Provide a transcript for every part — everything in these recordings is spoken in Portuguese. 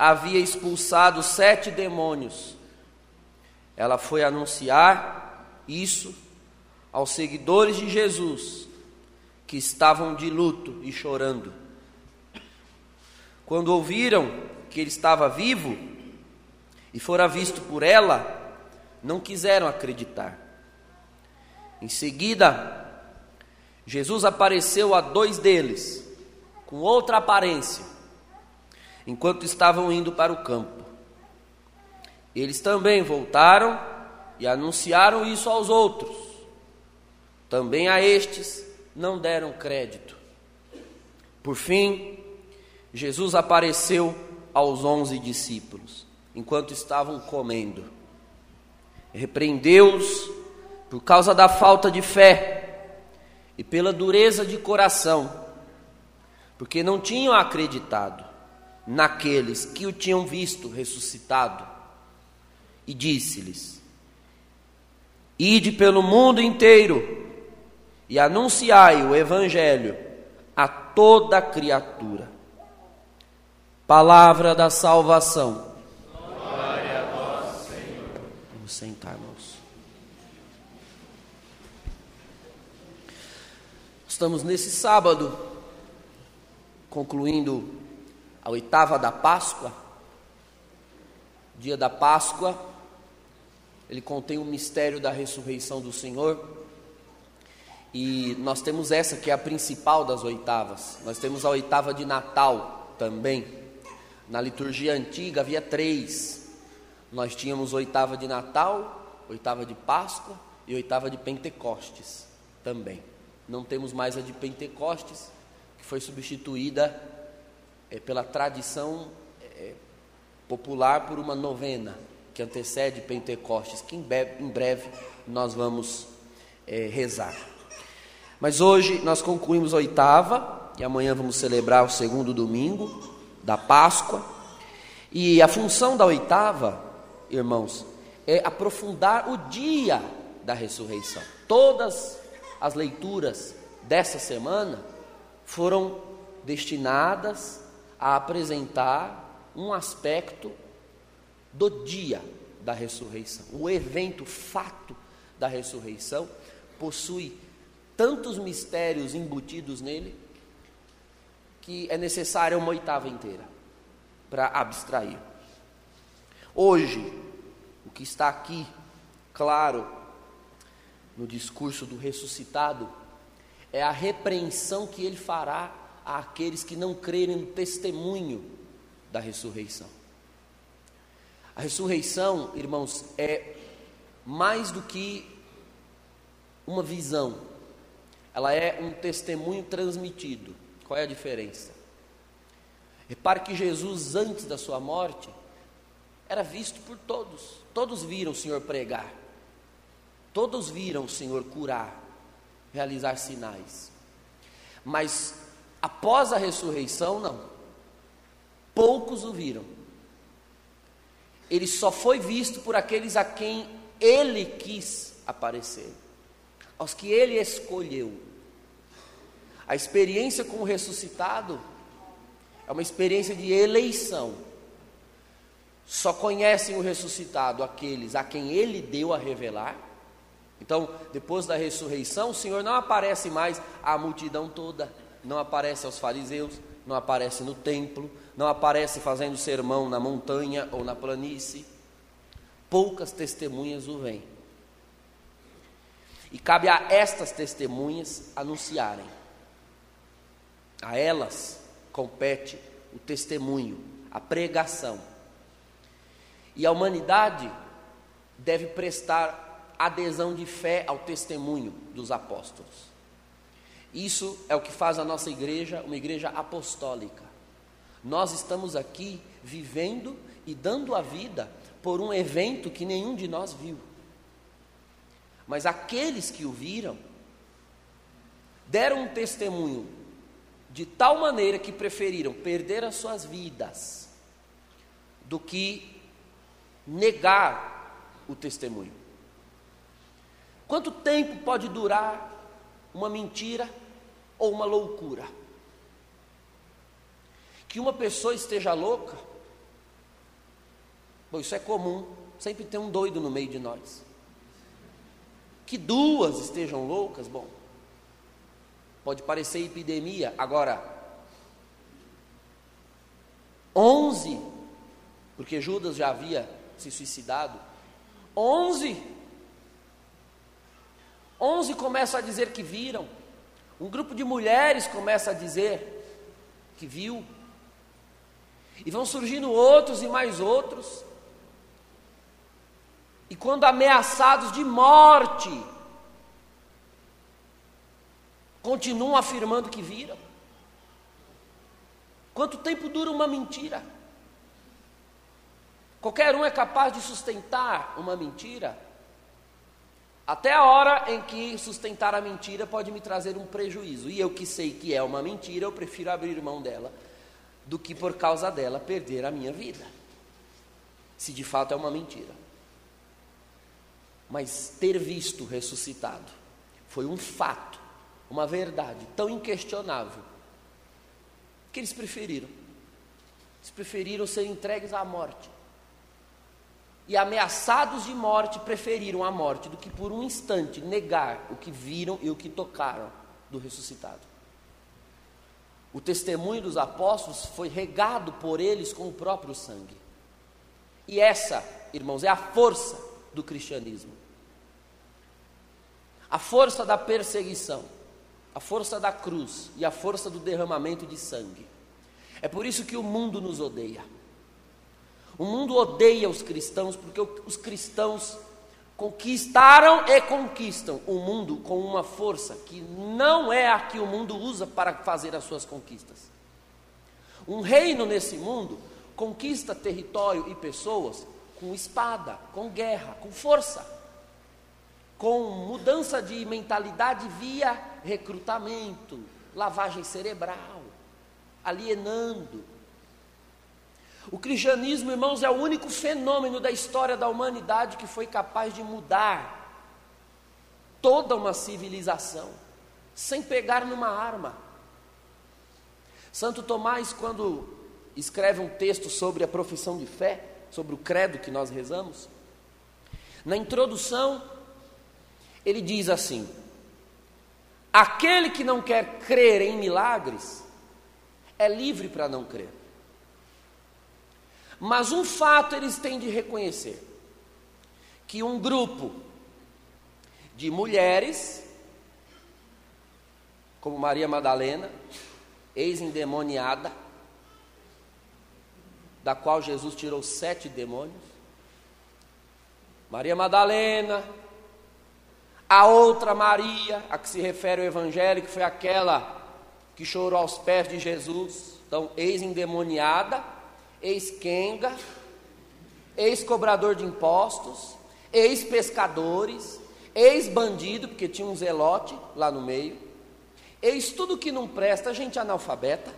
havia expulsado sete demônios. Ela foi anunciar isso aos seguidores de Jesus, que estavam de luto e chorando. Quando ouviram que ele estava vivo e fora visto por ela, não quiseram acreditar. Em seguida, Jesus apareceu a dois deles, com outra aparência enquanto estavam indo para o campo. Eles também voltaram e anunciaram isso aos outros. Também a estes não deram crédito. Por fim, Jesus apareceu aos onze discípulos, enquanto estavam comendo. Repreendeu-os por causa da falta de fé e pela dureza de coração, porque não tinham acreditado naqueles que o tinham visto ressuscitado e disse-lhes: Ide pelo mundo inteiro e anunciai o Evangelho a toda criatura. Palavra da salvação. Glória a vós, Senhor. Vamos sentar, irmãos. Estamos nesse sábado, concluindo a oitava da Páscoa, dia da Páscoa, ele contém o mistério da ressurreição do Senhor. E nós temos essa que é a principal das oitavas. Nós temos a oitava de Natal também. Na liturgia antiga havia três. Nós tínhamos oitava de Natal, oitava de Páscoa e oitava de Pentecostes também. Não temos mais a de Pentecostes, que foi substituída é, pela tradição é, popular por uma novena que antecede Pentecostes, que em breve, em breve nós vamos é, rezar. Mas hoje nós concluímos a oitava e amanhã vamos celebrar o segundo domingo da Páscoa. E a função da oitava, irmãos, é aprofundar o dia da ressurreição. Todas as leituras dessa semana foram destinadas a apresentar um aspecto do dia da ressurreição. O evento, o fato da ressurreição, possui tantos mistérios embutidos nele que é necessária uma oitava inteira para abstrair. Hoje, o que está aqui, claro, no discurso do ressuscitado, é a repreensão que ele fará àqueles que não crerem no testemunho da ressurreição. A ressurreição, irmãos, é mais do que uma visão, ela é um testemunho transmitido. Qual é a diferença? Repare que Jesus, antes da sua morte, era visto por todos. Todos viram o Senhor pregar, todos viram o Senhor curar, realizar sinais. Mas Após a ressurreição, não. Poucos o viram. Ele só foi visto por aqueles a quem ele quis aparecer, aos que ele escolheu. A experiência com o ressuscitado é uma experiência de eleição. Só conhecem o ressuscitado aqueles a quem ele deu a revelar. Então, depois da ressurreição, o Senhor não aparece mais à multidão toda não aparece aos fariseus, não aparece no templo, não aparece fazendo sermão na montanha ou na planície. Poucas testemunhas o veem. E cabe a estas testemunhas anunciarem. A elas compete o testemunho, a pregação. E a humanidade deve prestar adesão de fé ao testemunho dos apóstolos. Isso é o que faz a nossa igreja uma igreja apostólica. Nós estamos aqui vivendo e dando a vida por um evento que nenhum de nós viu. Mas aqueles que o viram deram um testemunho de tal maneira que preferiram perder as suas vidas do que negar o testemunho. Quanto tempo pode durar uma mentira ou uma loucura. Que uma pessoa esteja louca Bom, isso é comum, sempre tem um doido no meio de nós. Que duas estejam loucas, bom, pode parecer epidemia, agora, onze, porque Judas já havia se suicidado, onze, onze começam a dizer que viram, um grupo de mulheres começa a dizer que viu, e vão surgindo outros e mais outros, e quando ameaçados de morte, continuam afirmando que viram. Quanto tempo dura uma mentira? Qualquer um é capaz de sustentar uma mentira, até a hora em que sustentar a mentira pode me trazer um prejuízo. E eu que sei que é uma mentira, eu prefiro abrir mão dela do que por causa dela perder a minha vida. Se de fato é uma mentira mas ter visto ressuscitado foi um fato, uma verdade tão inquestionável que eles preferiram. Eles preferiram ser entregues à morte. E ameaçados de morte, preferiram a morte do que por um instante negar o que viram e o que tocaram do ressuscitado. O testemunho dos apóstolos foi regado por eles com o próprio sangue. E essa, irmãos, é a força do cristianismo a força da perseguição, a força da cruz e a força do derramamento de sangue. É por isso que o mundo nos odeia. O mundo odeia os cristãos porque os cristãos conquistaram e conquistam o mundo com uma força que não é a que o mundo usa para fazer as suas conquistas. Um reino nesse mundo conquista território e pessoas com espada, com guerra, com força com mudança de mentalidade via recrutamento, lavagem cerebral, alienando. O cristianismo, irmãos, é o único fenômeno da história da humanidade que foi capaz de mudar toda uma civilização, sem pegar numa arma. Santo Tomás, quando escreve um texto sobre a profissão de fé, sobre o credo que nós rezamos, na introdução ele diz assim: aquele que não quer crer em milagres é livre para não crer. Mas um fato eles têm de reconhecer: que um grupo de mulheres, como Maria Madalena, ex-endemoniada, da qual Jesus tirou sete demônios, Maria Madalena, a outra Maria, a que se refere o Evangelho, que foi aquela que chorou aos pés de Jesus. Então, ex-endemoniada, ex-quenga, ex-cobrador de impostos, ex-pescadores, ex-bandido, porque tinha um zelote lá no meio, ex tudo que não presta, gente analfabeta.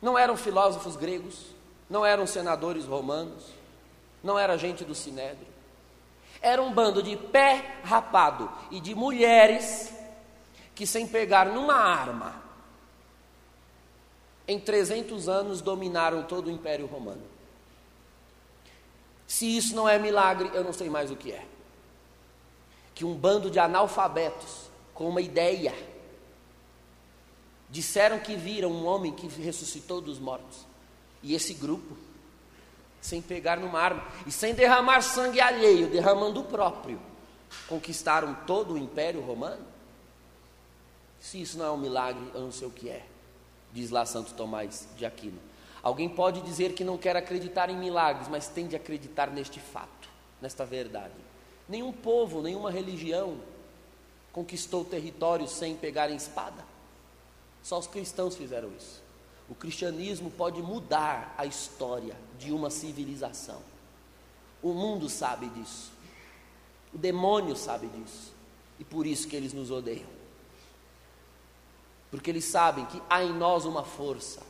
Não eram filósofos gregos, não eram senadores romanos, não era gente do sinédrio. Era um bando de pé rapado e de mulheres que, sem pegar numa arma, em 300 anos dominaram todo o Império Romano. Se isso não é milagre, eu não sei mais o que é. Que um bando de analfabetos, com uma ideia, disseram que viram um homem que ressuscitou dos mortos. E esse grupo sem pegar numa arma e sem derramar sangue alheio, derramando o próprio, conquistaram todo o império romano? Se isso não é um milagre, eu não sei o que é, diz lá Santo Tomás de Aquino. Alguém pode dizer que não quer acreditar em milagres, mas tem de acreditar neste fato, nesta verdade. Nenhum povo, nenhuma religião conquistou território sem pegar em espada. Só os cristãos fizeram isso. O cristianismo pode mudar a história de uma civilização. O mundo sabe disso. O demônio sabe disso. E por isso que eles nos odeiam. Porque eles sabem que há em nós uma força,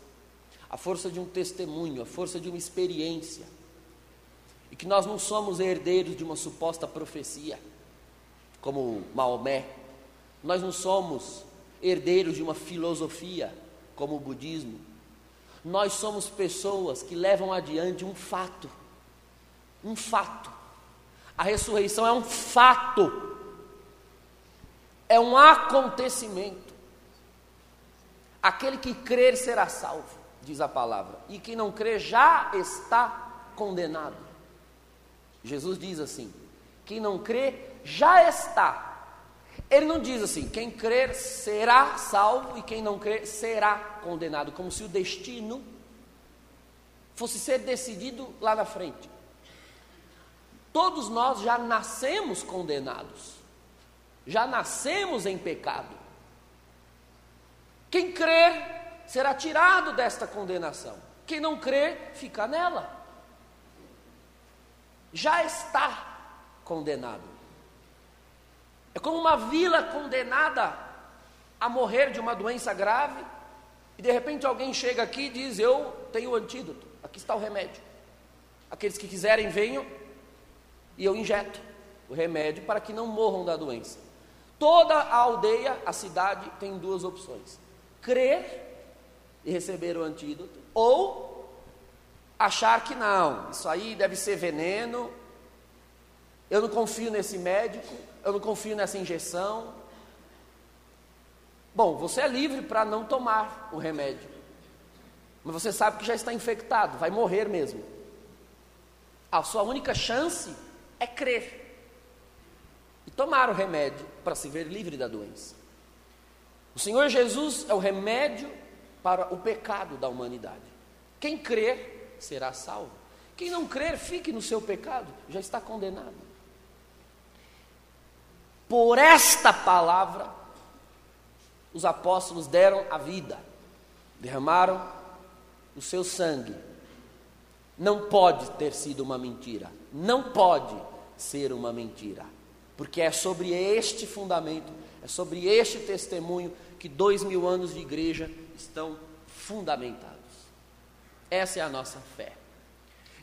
a força de um testemunho, a força de uma experiência. E que nós não somos herdeiros de uma suposta profecia, como Maomé. Nós não somos herdeiros de uma filosofia, como o budismo. nós somos pessoas que levam adiante um fato. Um fato. A ressurreição é um fato. É um acontecimento. Aquele que crer será salvo, diz a palavra. E quem não crer já está condenado. Jesus diz assim: quem não crê já está ele não diz assim: quem crer será salvo e quem não crer será condenado, como se o destino fosse ser decidido lá na frente. Todos nós já nascemos condenados, já nascemos em pecado. Quem crer será tirado desta condenação, quem não crer fica nela. Já está condenado. É como uma vila condenada a morrer de uma doença grave, e de repente alguém chega aqui e diz: Eu tenho o antídoto, aqui está o remédio. Aqueles que quiserem venham e eu injeto o remédio para que não morram da doença. Toda a aldeia, a cidade, tem duas opções: crer e receber o antídoto, ou achar que não, isso aí deve ser veneno, eu não confio nesse médico, eu não confio nessa injeção. Bom, você é livre para não tomar o remédio, mas você sabe que já está infectado, vai morrer mesmo. A sua única chance é crer e tomar o remédio para se ver livre da doença. O Senhor Jesus é o remédio para o pecado da humanidade. Quem crer será salvo. Quem não crer, fique no seu pecado, já está condenado. Por esta palavra, os apóstolos deram a vida, derramaram o seu sangue. Não pode ter sido uma mentira, não pode ser uma mentira, porque é sobre este fundamento, é sobre este testemunho que dois mil anos de igreja estão fundamentados. Essa é a nossa fé.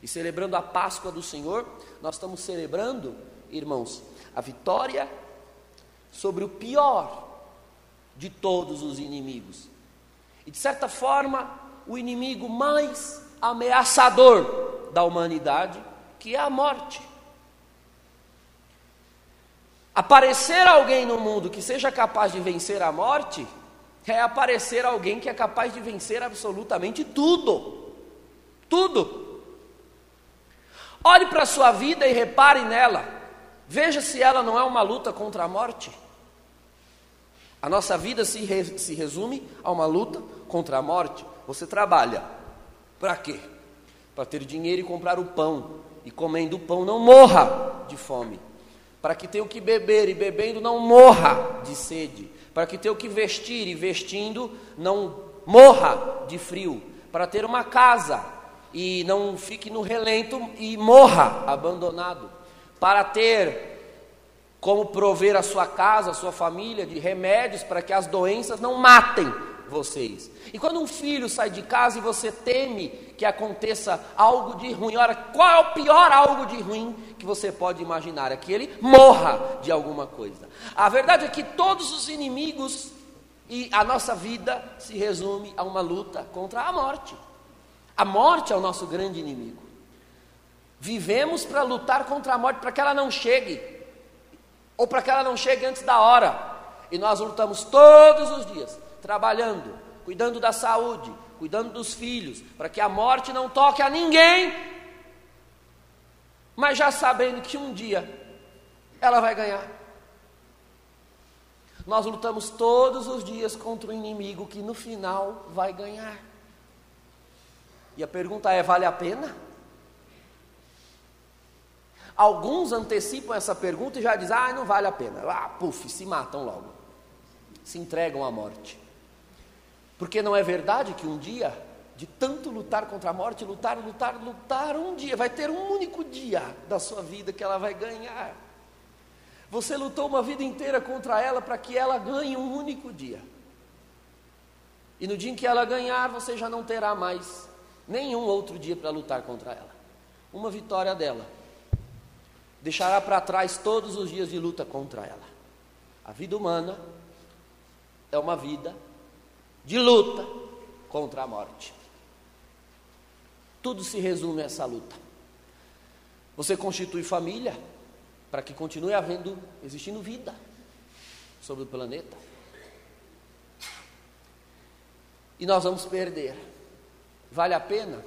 E celebrando a Páscoa do Senhor, nós estamos celebrando, irmãos, a vitória sobre o pior de todos os inimigos. E de certa forma, o inimigo mais ameaçador da humanidade, que é a morte. Aparecer alguém no mundo que seja capaz de vencer a morte, é aparecer alguém que é capaz de vencer absolutamente tudo. Tudo. Olhe para a sua vida e repare nela. Veja se ela não é uma luta contra a morte. A nossa vida se, re, se resume a uma luta contra a morte. Você trabalha. Para quê? Para ter dinheiro e comprar o pão. E comendo o pão não morra de fome. Para que tenha o que beber e bebendo não morra de sede. Para que tenha o que vestir e vestindo não morra de frio. Para ter uma casa e não fique no relento e morra abandonado. Para ter como prover a sua casa, a sua família de remédios para que as doenças não matem vocês. E quando um filho sai de casa e você teme que aconteça algo de ruim, olha, qual é o pior algo de ruim que você pode imaginar? É que ele morra de alguma coisa. A verdade é que todos os inimigos e a nossa vida se resume a uma luta contra a morte. A morte é o nosso grande inimigo. Vivemos para lutar contra a morte, para que ela não chegue ou para que ela não chegue antes da hora. E nós lutamos todos os dias, trabalhando, cuidando da saúde, cuidando dos filhos, para que a morte não toque a ninguém, mas já sabendo que um dia ela vai ganhar. Nós lutamos todos os dias contra o inimigo que no final vai ganhar. E a pergunta é: vale a pena? Alguns antecipam essa pergunta e já dizem, ah, não vale a pena. Ah, puf, se matam logo. Se entregam à morte. Porque não é verdade que um dia, de tanto lutar contra a morte, lutar, lutar, lutar, um dia, vai ter um único dia da sua vida que ela vai ganhar. Você lutou uma vida inteira contra ela para que ela ganhe um único dia. E no dia em que ela ganhar, você já não terá mais nenhum outro dia para lutar contra ela. Uma vitória dela deixará para trás todos os dias de luta contra ela. A vida humana é uma vida de luta contra a morte. Tudo se resume a essa luta. Você constitui família para que continue havendo, existindo vida sobre o planeta. E nós vamos perder. Vale a pena?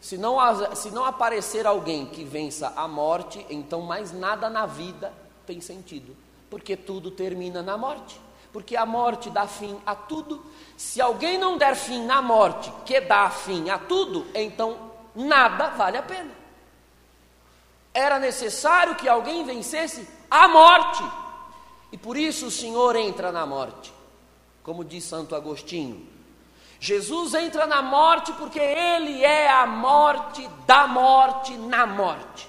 Se não, se não aparecer alguém que vença a morte, então mais nada na vida tem sentido, porque tudo termina na morte. Porque a morte dá fim a tudo. Se alguém não der fim na morte, que dá fim a tudo, então nada vale a pena. Era necessário que alguém vencesse a morte. E por isso o Senhor entra na morte. Como diz Santo Agostinho, Jesus entra na morte porque Ele é a morte da morte na morte.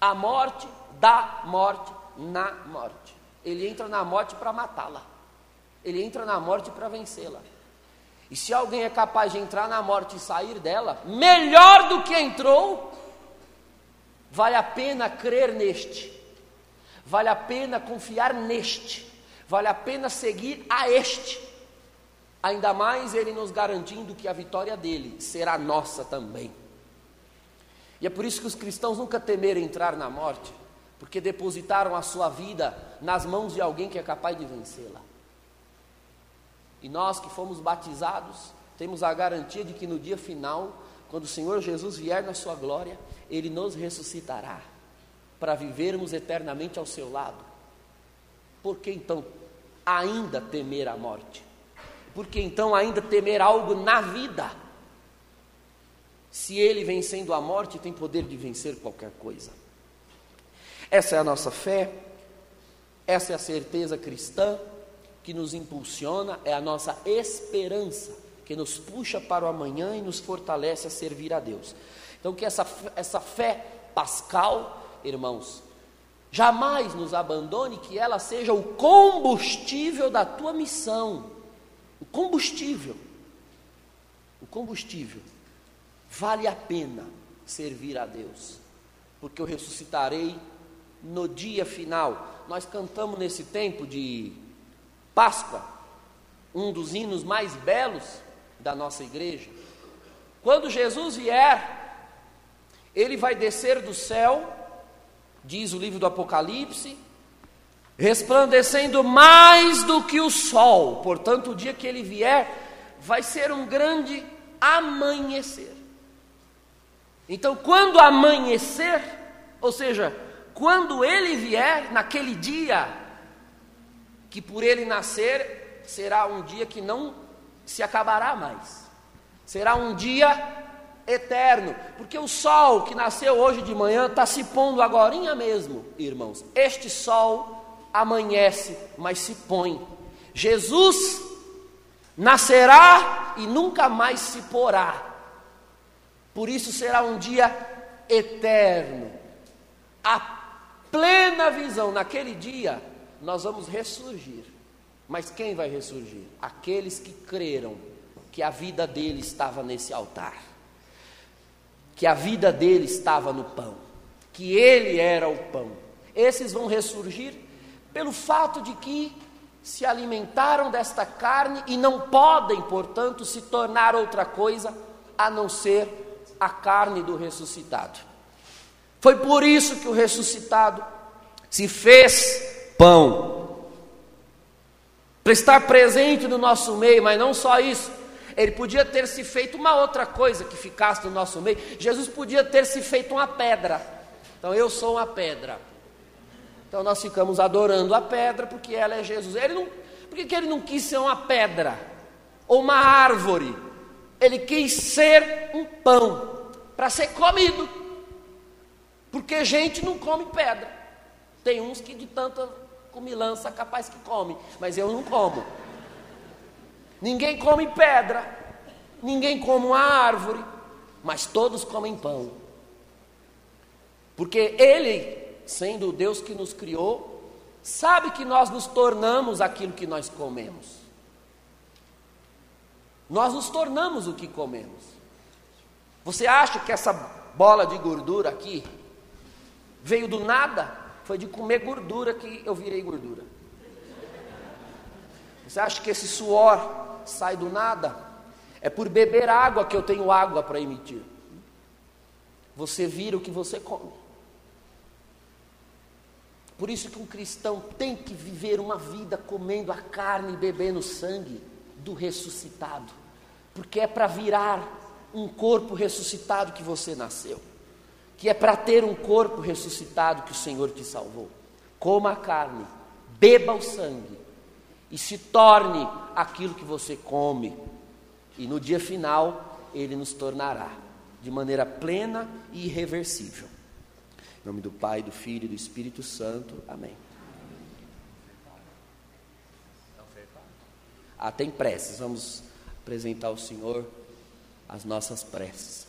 A morte da morte na morte. Ele entra na morte para matá-la. Ele entra na morte para vencê-la. E se alguém é capaz de entrar na morte e sair dela, melhor do que entrou, vale a pena crer neste, vale a pena confiar neste, vale a pena seguir a este ainda mais Ele nos garantindo que a vitória dele será nossa também. E é por isso que os cristãos nunca temeram entrar na morte, porque depositaram a sua vida nas mãos de alguém que é capaz de vencê-la. E nós que fomos batizados, temos a garantia de que no dia final, quando o Senhor Jesus vier na sua glória, Ele nos ressuscitará, para vivermos eternamente ao seu lado. Por que então ainda temer a morte? porque então ainda temer algo na vida. Se ele vencendo a morte tem poder de vencer qualquer coisa. Essa é a nossa fé, essa é a certeza cristã que nos impulsiona, é a nossa esperança que nos puxa para o amanhã e nos fortalece a servir a Deus. Então, que essa, essa fé pascal, irmãos, jamais nos abandone, que ela seja o combustível da tua missão o combustível, o combustível, vale a pena servir a Deus, porque eu ressuscitarei no dia final. Nós cantamos nesse tempo de Páscoa, um dos hinos mais belos da nossa igreja. Quando Jesus vier, ele vai descer do céu, diz o livro do Apocalipse, resplandecendo mais do que o sol. Portanto, o dia que ele vier vai ser um grande amanhecer. Então, quando amanhecer, ou seja, quando ele vier, naquele dia que por ele nascer, será um dia que não se acabará mais. Será um dia eterno, porque o sol que nasceu hoje de manhã está se pondo agora mesmo, irmãos. Este sol amanhece, mas se põe. Jesus nascerá e nunca mais se porá. Por isso será um dia eterno. A plena visão, naquele dia, nós vamos ressurgir. Mas quem vai ressurgir? Aqueles que creram que a vida dele estava nesse altar, que a vida dele estava no pão, que ele era o pão. Esses vão ressurgir pelo fato de que se alimentaram desta carne e não podem, portanto, se tornar outra coisa a não ser a carne do ressuscitado. Foi por isso que o ressuscitado se fez pão. Para estar presente no nosso meio, mas não só isso, ele podia ter se feito uma outra coisa que ficasse no nosso meio. Jesus podia ter se feito uma pedra. Então eu sou uma pedra. Então nós ficamos adorando a pedra porque ela é Jesus. Ele não, por que, ele não quis ser uma pedra ou uma árvore? Ele quis ser um pão para ser comido. Porque gente não come pedra. Tem uns que de tanta comilança capaz que come, mas eu não como. Ninguém come pedra, ninguém come uma árvore, mas todos comem pão. Porque ele sendo o Deus que nos criou, sabe que nós nos tornamos aquilo que nós comemos. Nós nos tornamos o que comemos. Você acha que essa bola de gordura aqui veio do nada? Foi de comer gordura que eu virei gordura. Você acha que esse suor sai do nada? É por beber água que eu tenho água para emitir. você vira o que você come. Por isso que um cristão tem que viver uma vida comendo a carne e bebendo sangue do ressuscitado, porque é para virar um corpo ressuscitado que você nasceu, que é para ter um corpo ressuscitado que o Senhor te salvou. Coma a carne, beba o sangue e se torne aquilo que você come, e no dia final ele nos tornará de maneira plena e irreversível. Em nome do Pai, do Filho e do Espírito Santo. Amém. Ah, tem preces. Vamos apresentar ao Senhor as nossas preces.